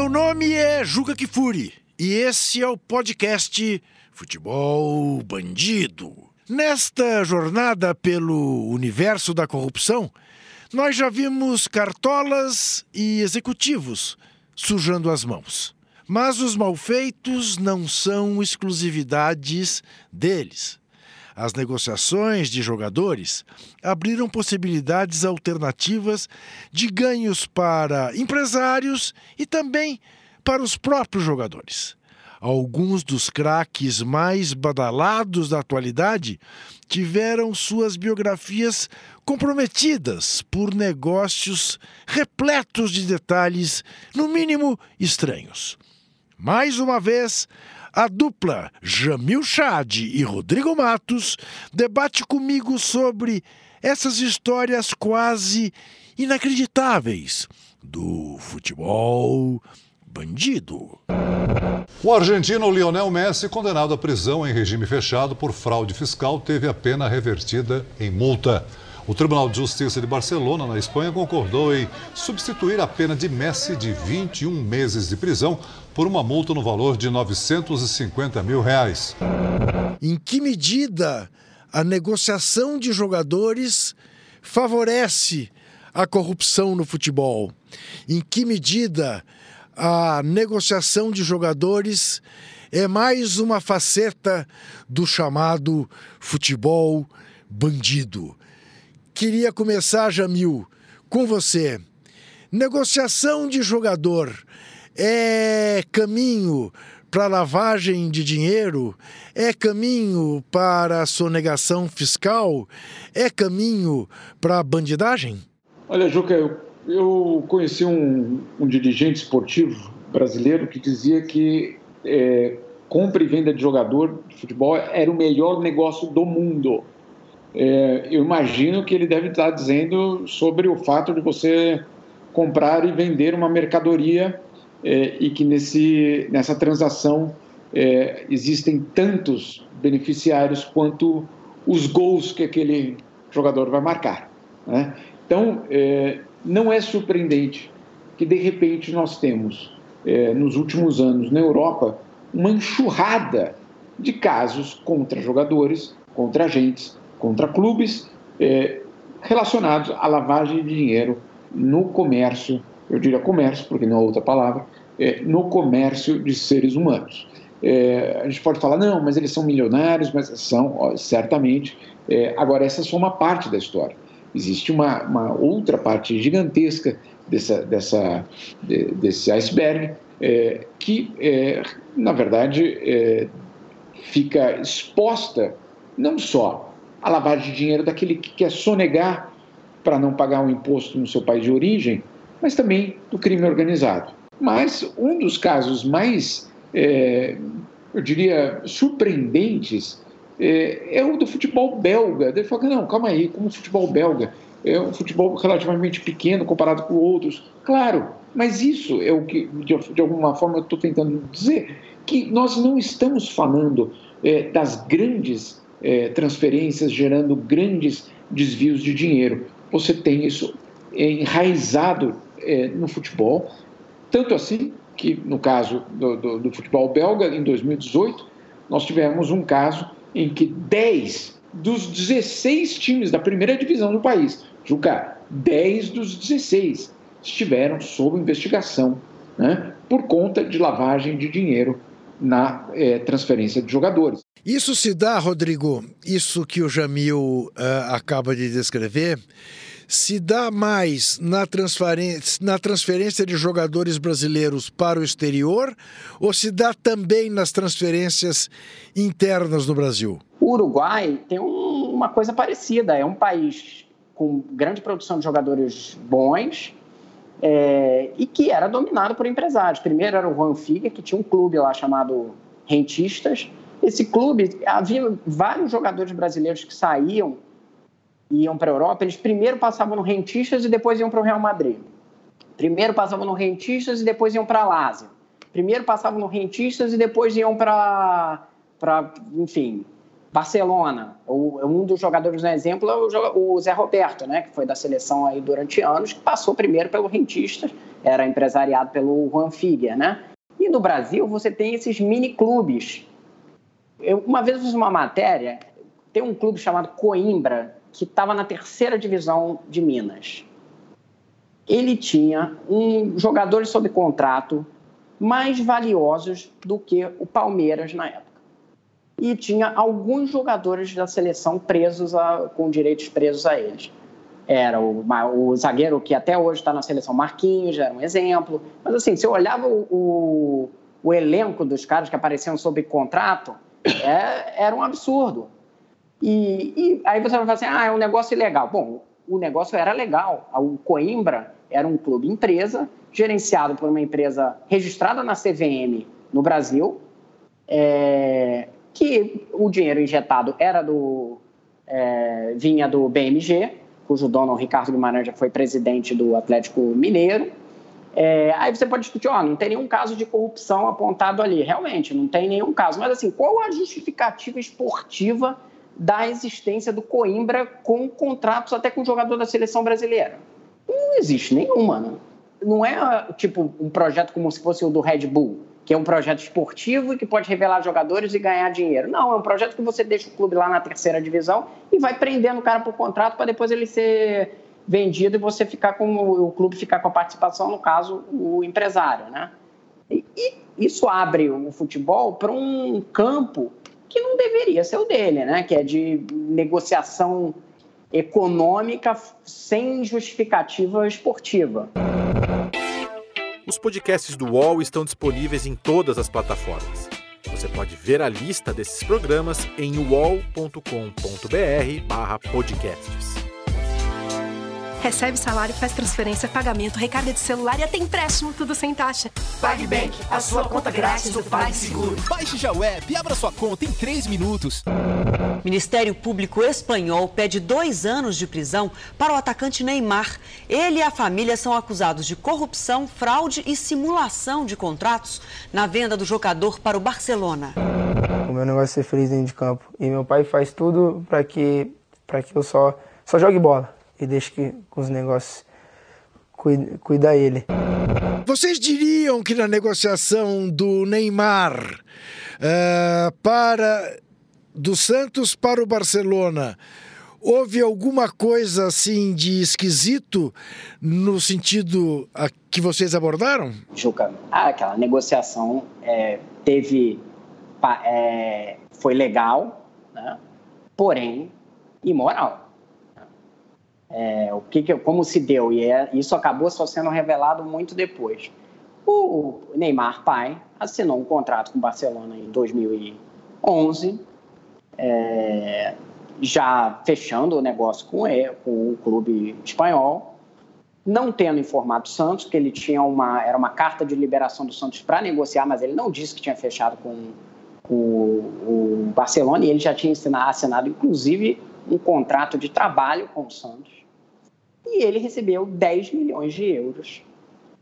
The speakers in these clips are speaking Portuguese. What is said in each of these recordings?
Meu nome é Juca Kifuri e esse é o podcast Futebol Bandido. Nesta jornada pelo universo da corrupção, nós já vimos cartolas e executivos sujando as mãos. Mas os malfeitos não são exclusividades deles. As negociações de jogadores abriram possibilidades alternativas de ganhos para empresários e também para os próprios jogadores. Alguns dos craques mais badalados da atualidade tiveram suas biografias comprometidas por negócios repletos de detalhes, no mínimo estranhos. Mais uma vez, a dupla Jamil Chad e Rodrigo Matos debate comigo sobre essas histórias quase inacreditáveis do futebol bandido. O argentino Lionel Messi, condenado à prisão em regime fechado por fraude fiscal, teve a pena revertida em multa. O Tribunal de Justiça de Barcelona, na Espanha, concordou em substituir a pena de Messi de 21 meses de prisão por uma multa no valor de 950 mil reais. Em que medida a negociação de jogadores favorece a corrupção no futebol? Em que medida a negociação de jogadores é mais uma faceta do chamado futebol bandido? Queria começar, Jamil, com você. Negociação de jogador é caminho para lavagem de dinheiro? É caminho para sonegação fiscal? É caminho para bandidagem? Olha, Juca, eu, eu conheci um, um, dirigente esportivo brasileiro que dizia que é, compra e venda de jogador de futebol era o melhor negócio do mundo. É, eu imagino que ele deve estar dizendo sobre o fato de você comprar e vender uma mercadoria é, e que nesse, nessa transação é, existem tantos beneficiários quanto os gols que aquele jogador vai marcar. Né? Então, é, não é surpreendente que de repente nós temos, é, nos últimos anos na Europa, uma enxurrada de casos contra jogadores, contra agentes, contra clubes é, relacionados à lavagem de dinheiro no comércio eu diria comércio, porque não é outra palavra, é, no comércio de seres humanos. É, a gente pode falar, não, mas eles são milionários, mas são, ó, certamente. É, agora, essa é só uma parte da história. Existe uma, uma outra parte gigantesca dessa, dessa, de, desse iceberg, é, que, é, na verdade, é, fica exposta não só à lavagem de dinheiro daquele que quer sonegar para não pagar um imposto no seu país de origem, mas também do crime organizado. Mas um dos casos mais, é, eu diria, surpreendentes é, é, o do futebol belga. Ele falou: não, calma aí, como o futebol belga é um futebol relativamente pequeno comparado com outros. Claro, mas isso é o que, de, de alguma forma, eu estou tentando dizer: que nós não estamos falando é, das grandes é, transferências gerando grandes desvios de dinheiro. Você tem isso enraizado é, no futebol, tanto assim que, no caso do, do, do, futebol belga, em 2018, nós tivemos um caso em que 10 dos 16 times da primeira divisão do país, Juca, 10 dos 16 estiveram sob investigação né, por conta de lavagem de dinheiro na é, transferência de jogadores. Isso se dá, Rodrigo, isso que o Jamil uh, acaba de descrever, se dá mais na transferência, na transferência de jogadores brasileiros para o exterior ou se dá também nas transferências internas no Brasil? O Uruguai tem um, uma coisa parecida. É um país com grande produção de jogadores bons é, e que era dominado por empresários. Primeiro era o Juan Figa, que tinha um clube lá chamado Rentistas. Esse clube, havia vários jogadores brasileiros que saíam iam para a Europa, eles primeiro passavam no Rentistas e depois iam para o Real Madrid. Primeiro passavam no Rentistas e depois iam para a Lazio. Primeiro passavam no Rentistas e depois iam para, enfim, Barcelona, um dos jogadores, no exemplo, é o Zé Roberto, né, que foi da seleção aí durante anos, que passou primeiro pelo Rentistas, era empresariado pelo Juan Figuer, né? E no Brasil você tem esses mini clubes. Eu uma vez fiz uma matéria, tem um clube chamado Coimbra, que estava na terceira divisão de Minas. Ele tinha um jogadores sob contrato mais valiosos do que o Palmeiras na época e tinha alguns jogadores da seleção presos a, com direitos presos a eles. Era o, o zagueiro que até hoje está na seleção, Marquinhos, era um exemplo. Mas assim, se eu olhava o, o, o elenco dos caras que apareciam sob contrato, é, era um absurdo. E, e, aí você vai falar assim, ah, é um negócio ilegal. Bom, o negócio era legal. O Coimbra era um clube empresa, gerenciado por uma empresa registrada na CVM no Brasil, é, que o dinheiro injetado era do é, vinha do BMG, cujo dono Ricardo Guimarães já foi presidente do Atlético Mineiro. É, aí você pode discutir, ó, não tem nenhum caso de corrupção apontado ali. Realmente, não tem nenhum caso. Mas assim, qual a justificativa esportiva da existência do Coimbra com contratos até com jogador da seleção brasileira? Não existe nenhuma. Não, não é tipo um projeto como se fosse o do Red Bull que é um projeto esportivo e que pode revelar jogadores e ganhar dinheiro. Não, é um projeto que você deixa o clube lá na terceira divisão e vai prendendo o cara por contrato para depois ele ser vendido e você ficar com o clube ficar com a participação, no caso, o empresário, né? E, e isso abre o futebol para um campo que não deveria ser o dele, né? Que é de negociação econômica sem justificativa esportiva. Os podcasts do UOL estão disponíveis em todas as plataformas. Você pode ver a lista desses programas em uol.com.br/podcasts. Recebe salário, faz transferência, pagamento, recarga de celular e até empréstimo, tudo sem taxa. PagBank, a sua conta grátis do PagSeguro. Baixe já o app e abra sua conta em 3 minutos. Ministério Público Espanhol pede dois anos de prisão para o atacante Neymar. Ele e a família são acusados de corrupção, fraude e simulação de contratos na venda do jogador para o Barcelona. O meu negócio é ser feliz dentro de campo. E meu pai faz tudo para que, que eu só, só jogue bola e deixe que os negócios cuida, cuida ele. Vocês diriam que na negociação do Neymar uh, para do Santos para o Barcelona houve alguma coisa assim de esquisito no sentido que vocês abordaram? Juca, ah, aquela negociação é, teve é, foi legal, né? porém imoral é, o que, que, como se deu, e é, isso acabou só sendo revelado muito depois. O Neymar pai assinou um contrato com o Barcelona em 2011, é, já fechando o negócio com, ele, com o clube espanhol, não tendo informado o Santos, que ele tinha uma era uma carta de liberação do Santos para negociar, mas ele não disse que tinha fechado com, com o, o Barcelona e ele já tinha assinado, assinado inclusive um contrato de trabalho com o Santos e ele recebeu 10 milhões de euros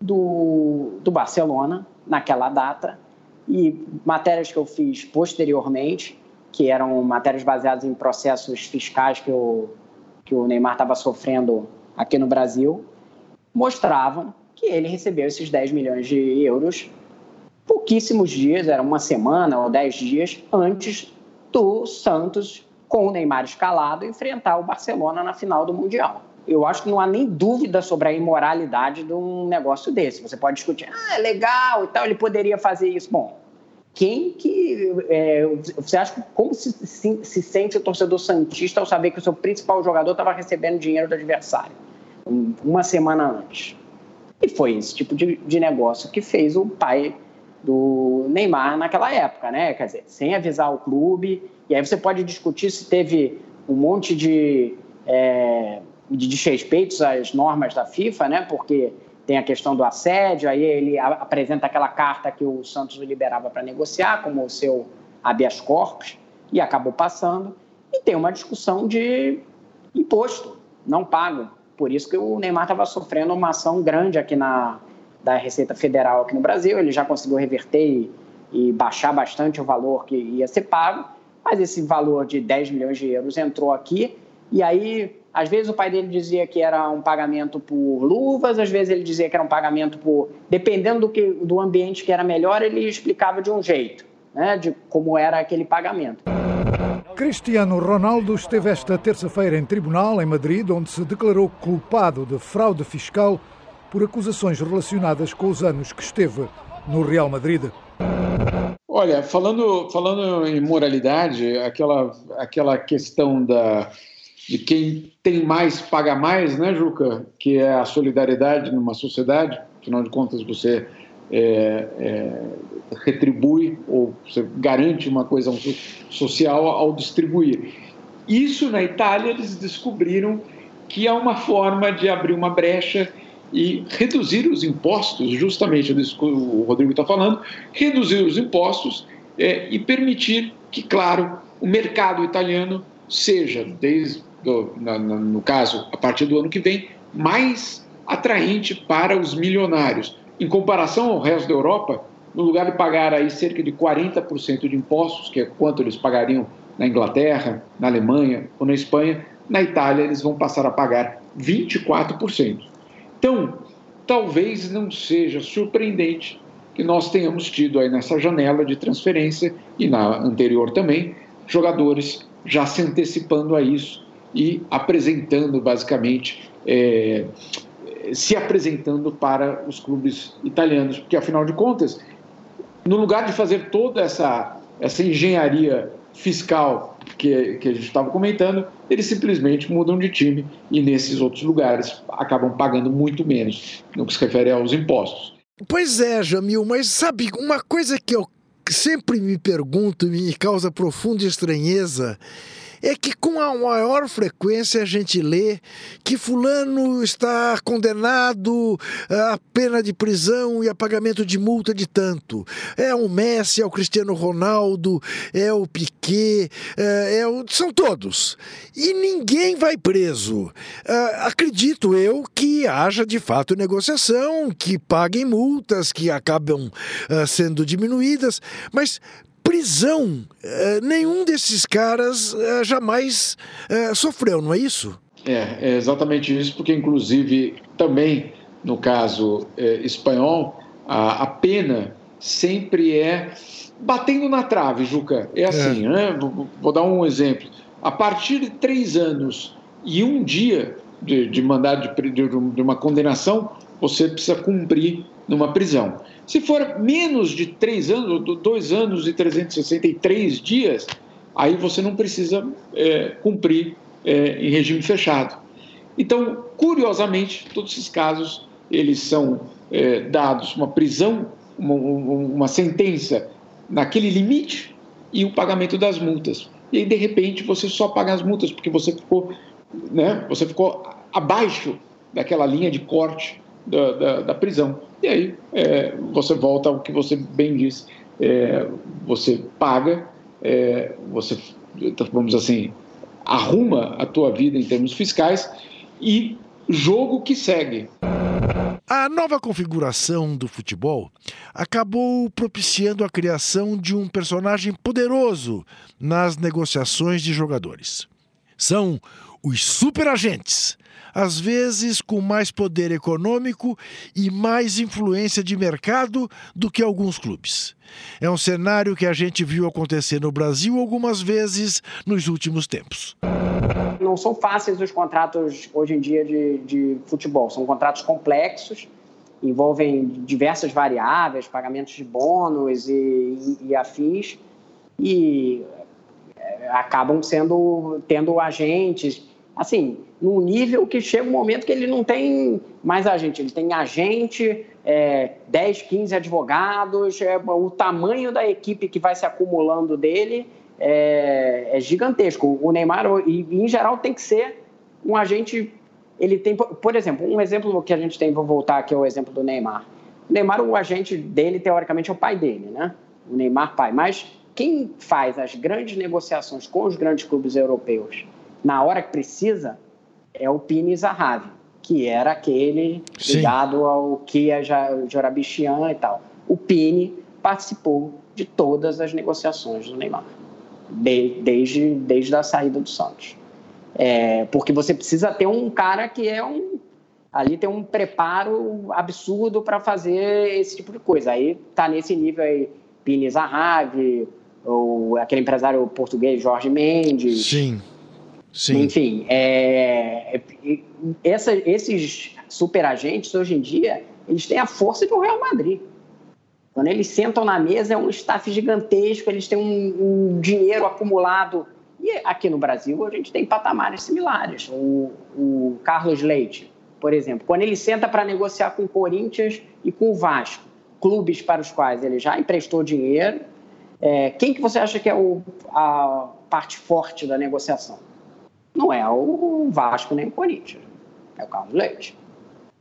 do, do Barcelona naquela data. E matérias que eu fiz posteriormente, que eram matérias baseadas em processos fiscais que o, que o Neymar estava sofrendo aqui no Brasil, mostravam que ele recebeu esses 10 milhões de euros pouquíssimos dias, era uma semana ou 10 dias antes do Santos, com o Neymar escalado, enfrentar o Barcelona na final do Mundial eu acho que não há nem dúvida sobre a imoralidade de um negócio desse. Você pode discutir, ah, é legal e tal, ele poderia fazer isso. Bom, quem que. É, você acha como se, se, se, sente o torcedor Santista ao saber que o seu principal jogador estava recebendo dinheiro do adversário uma semana antes? E foi esse tipo de, de negócio que fez o pai do Neymar naquela época, né? Quer dizer, sem avisar o clube. E aí você pode discutir se teve um monte de. É, de desrespeitos às normas da FIFA, né? Porque tem a questão do assédio, aí ele apresenta aquela carta que o Santos liberava para negociar, como o seu habeas corpus, e acabou passando. E tem uma discussão de imposto não pago. Por isso que o Neymar estava sofrendo uma ação grande aqui na da Receita Federal aqui no Brasil. Ele já conseguiu reverter e, e baixar bastante o valor que ia ser pago. mas esse valor de 10 milhões de euros entrou aqui, e aí, às vezes o pai dele dizia que era um pagamento por luvas, às vezes ele dizia que era um pagamento por. Dependendo do, que, do ambiente que era melhor, ele explicava de um jeito, né, de como era aquele pagamento. Cristiano Ronaldo esteve esta terça-feira em tribunal em Madrid, onde se declarou culpado de fraude fiscal por acusações relacionadas com os anos que esteve no Real Madrid. Olha, falando, falando em moralidade, aquela, aquela questão da, de quem tem mais paga mais, né, Juca? Que é a solidariedade numa sociedade, afinal de contas você é, é, retribui ou você garante uma coisa social ao distribuir. Isso na Itália eles descobriram que é uma forma de abrir uma brecha e reduzir os impostos, justamente disso que o Rodrigo está falando, reduzir os impostos é, e permitir que, claro, o mercado italiano seja, desde do, na, na, no caso, a partir do ano que vem, mais atraente para os milionários. Em comparação ao resto da Europa, no lugar de pagar aí cerca de 40% de impostos, que é quanto eles pagariam na Inglaterra, na Alemanha ou na Espanha, na Itália eles vão passar a pagar 24%. Então, talvez não seja surpreendente que nós tenhamos tido aí nessa janela de transferência e na anterior também, jogadores já se antecipando a isso e apresentando basicamente é, se apresentando para os clubes italianos, porque afinal de contas, no lugar de fazer toda essa, essa engenharia fiscal que, que a gente estava comentando, eles simplesmente mudam de time e nesses outros lugares acabam pagando muito menos no que se refere aos impostos. Pois é, Jamil, mas sabe, uma coisa que eu sempre me pergunto e me causa profunda estranheza é que com a maior frequência a gente lê que fulano está condenado a pena de prisão e a pagamento de multa de tanto. É o Messi, é o Cristiano Ronaldo, é o Piquet, é, é o... são todos. E ninguém vai preso. Ah, acredito eu que haja de fato negociação, que paguem multas, que acabam ah, sendo diminuídas, mas prisão. Uh, nenhum desses caras uh, jamais uh, sofreu, não é isso? É, é, exatamente isso, porque inclusive também no caso espanhol, a, a, pena sempre é batendo na trave, Juca. É assim, é. Né? Vou, vou, dar um exemplo. A partir de três anos e um dia de, de mandado de, de, de uma condenação, você precisa cumprir numa prisão. Se for menos de três anos, dois anos e 363 dias, aí você não precisa é, cumprir é, em regime fechado. Então, curiosamente, todos esses casos eles são é, dados uma prisão, uma, uma sentença naquele limite e o pagamento das multas. E aí, de repente, você só paga as multas porque você ficou, né, você ficou abaixo daquela linha de corte da, da, da prisão. E aí é, você volta ao que você bem disse, é, você paga, é, você, vamos assim, arruma a tua vida em termos fiscais e jogo que segue. A nova configuração do futebol acabou propiciando a criação de um personagem poderoso nas negociações de jogadores. São os superagentes, às vezes com mais poder econômico e mais influência de mercado do que alguns clubes. É um cenário que a gente viu acontecer no Brasil algumas vezes nos últimos tempos. Não são fáceis os contratos hoje em dia de, de futebol, são contratos complexos envolvem diversas variáveis, pagamentos de bônus e, e, e afins, e é, acabam sendo tendo agentes assim, num nível que chega um momento que ele não tem mais agente, ele tem agente, é, 10, 15 advogados, é, o tamanho da equipe que vai se acumulando dele é, é gigantesco. O Neymar, e, em geral, tem que ser um agente. Ele tem, por exemplo, um exemplo que a gente tem, vou voltar aqui ao exemplo do Neymar. O Neymar, o agente dele, teoricamente, é o pai dele, né? O Neymar, pai. Mas quem faz as grandes negociações com os grandes clubes europeus na hora que precisa, é o Pini Zahavi, que era aquele Sim. ligado ao Kia Jorabichian e tal. O Pini participou de todas as negociações do Neymar. de, desde, desde a saída do Santos. É, porque você precisa ter um cara que é um. Ali tem um preparo absurdo para fazer esse tipo de coisa. Aí tá nesse nível aí, Pini Zahavi, ou aquele empresário português Jorge Mendes. Sim. Sim. Enfim, é, é essa, esses superagentes hoje em dia, eles têm a força de um Real Madrid. Quando eles sentam na mesa, é um staff gigantesco, eles têm um, um dinheiro acumulado. E aqui no Brasil, a gente tem patamares similares. O, o Carlos Leite, por exemplo, quando ele senta para negociar com o Corinthians e com o Vasco, clubes para os quais ele já emprestou dinheiro, é, quem que você acha que é o, a parte forte da negociação? Não é o Vasco nem o Corinthians, é o Carlos Leite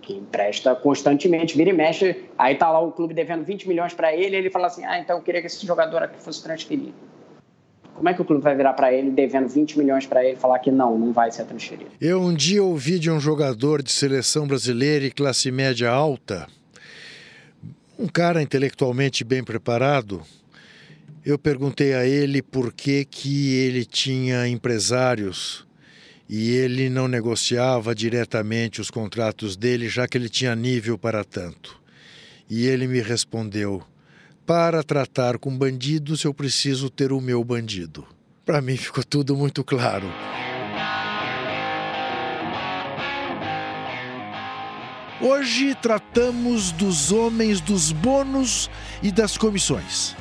que empresta constantemente, vira e mexe, aí tá lá o clube devendo 20 milhões para ele, ele fala assim: "Ah, então eu queria que esse jogador aqui fosse transferido". Como é que o clube vai virar para ele devendo 20 milhões para ele falar que não, não vai ser transferido? Eu um dia ouvi de um jogador de seleção brasileira e classe média alta, um cara intelectualmente bem preparado, eu perguntei a ele por que que ele tinha empresários e ele não negociava diretamente os contratos dele, já que ele tinha nível para tanto. E ele me respondeu: Para tratar com bandidos, eu preciso ter o meu bandido. Para mim ficou tudo muito claro. Hoje tratamos dos homens dos bônus e das comissões.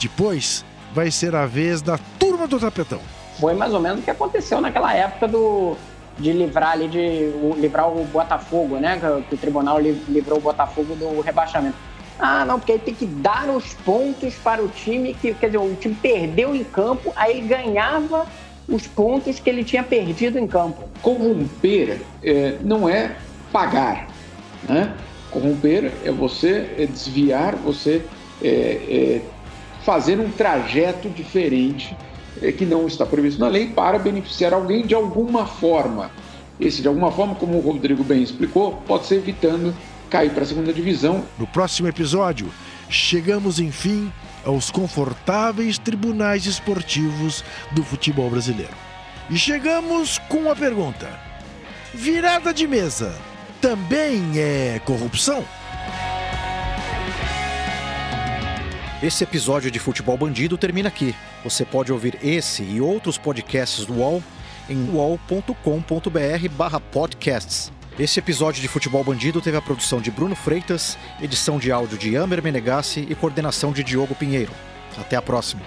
Depois vai ser a vez da turma do tapetão foi mais ou menos o que aconteceu naquela época do de livrar ali de o, livrar o Botafogo, né? Que, o tribunal livrou o Botafogo do rebaixamento. Ah, não, porque ele tem que dar os pontos para o time que, quer dizer, o time perdeu em campo, aí ele ganhava os pontos que ele tinha perdido em campo. Corromper é, não é pagar, né? Corromper é você é desviar, você é, é fazer um trajeto diferente que não está previsto na lei para beneficiar alguém de alguma forma. Esse, de alguma forma, como o Rodrigo bem explicou, pode ser evitando cair para a segunda divisão. No próximo episódio, chegamos, enfim, aos confortáveis tribunais esportivos do futebol brasileiro. E chegamos com a pergunta: virada de mesa também é corrupção? Esse episódio de Futebol Bandido termina aqui. Você pode ouvir esse e outros podcasts do UOL em uol.com.br/podcasts. Esse episódio de Futebol Bandido teve a produção de Bruno Freitas, edição de áudio de Amer Menegassi e coordenação de Diogo Pinheiro. Até a próxima.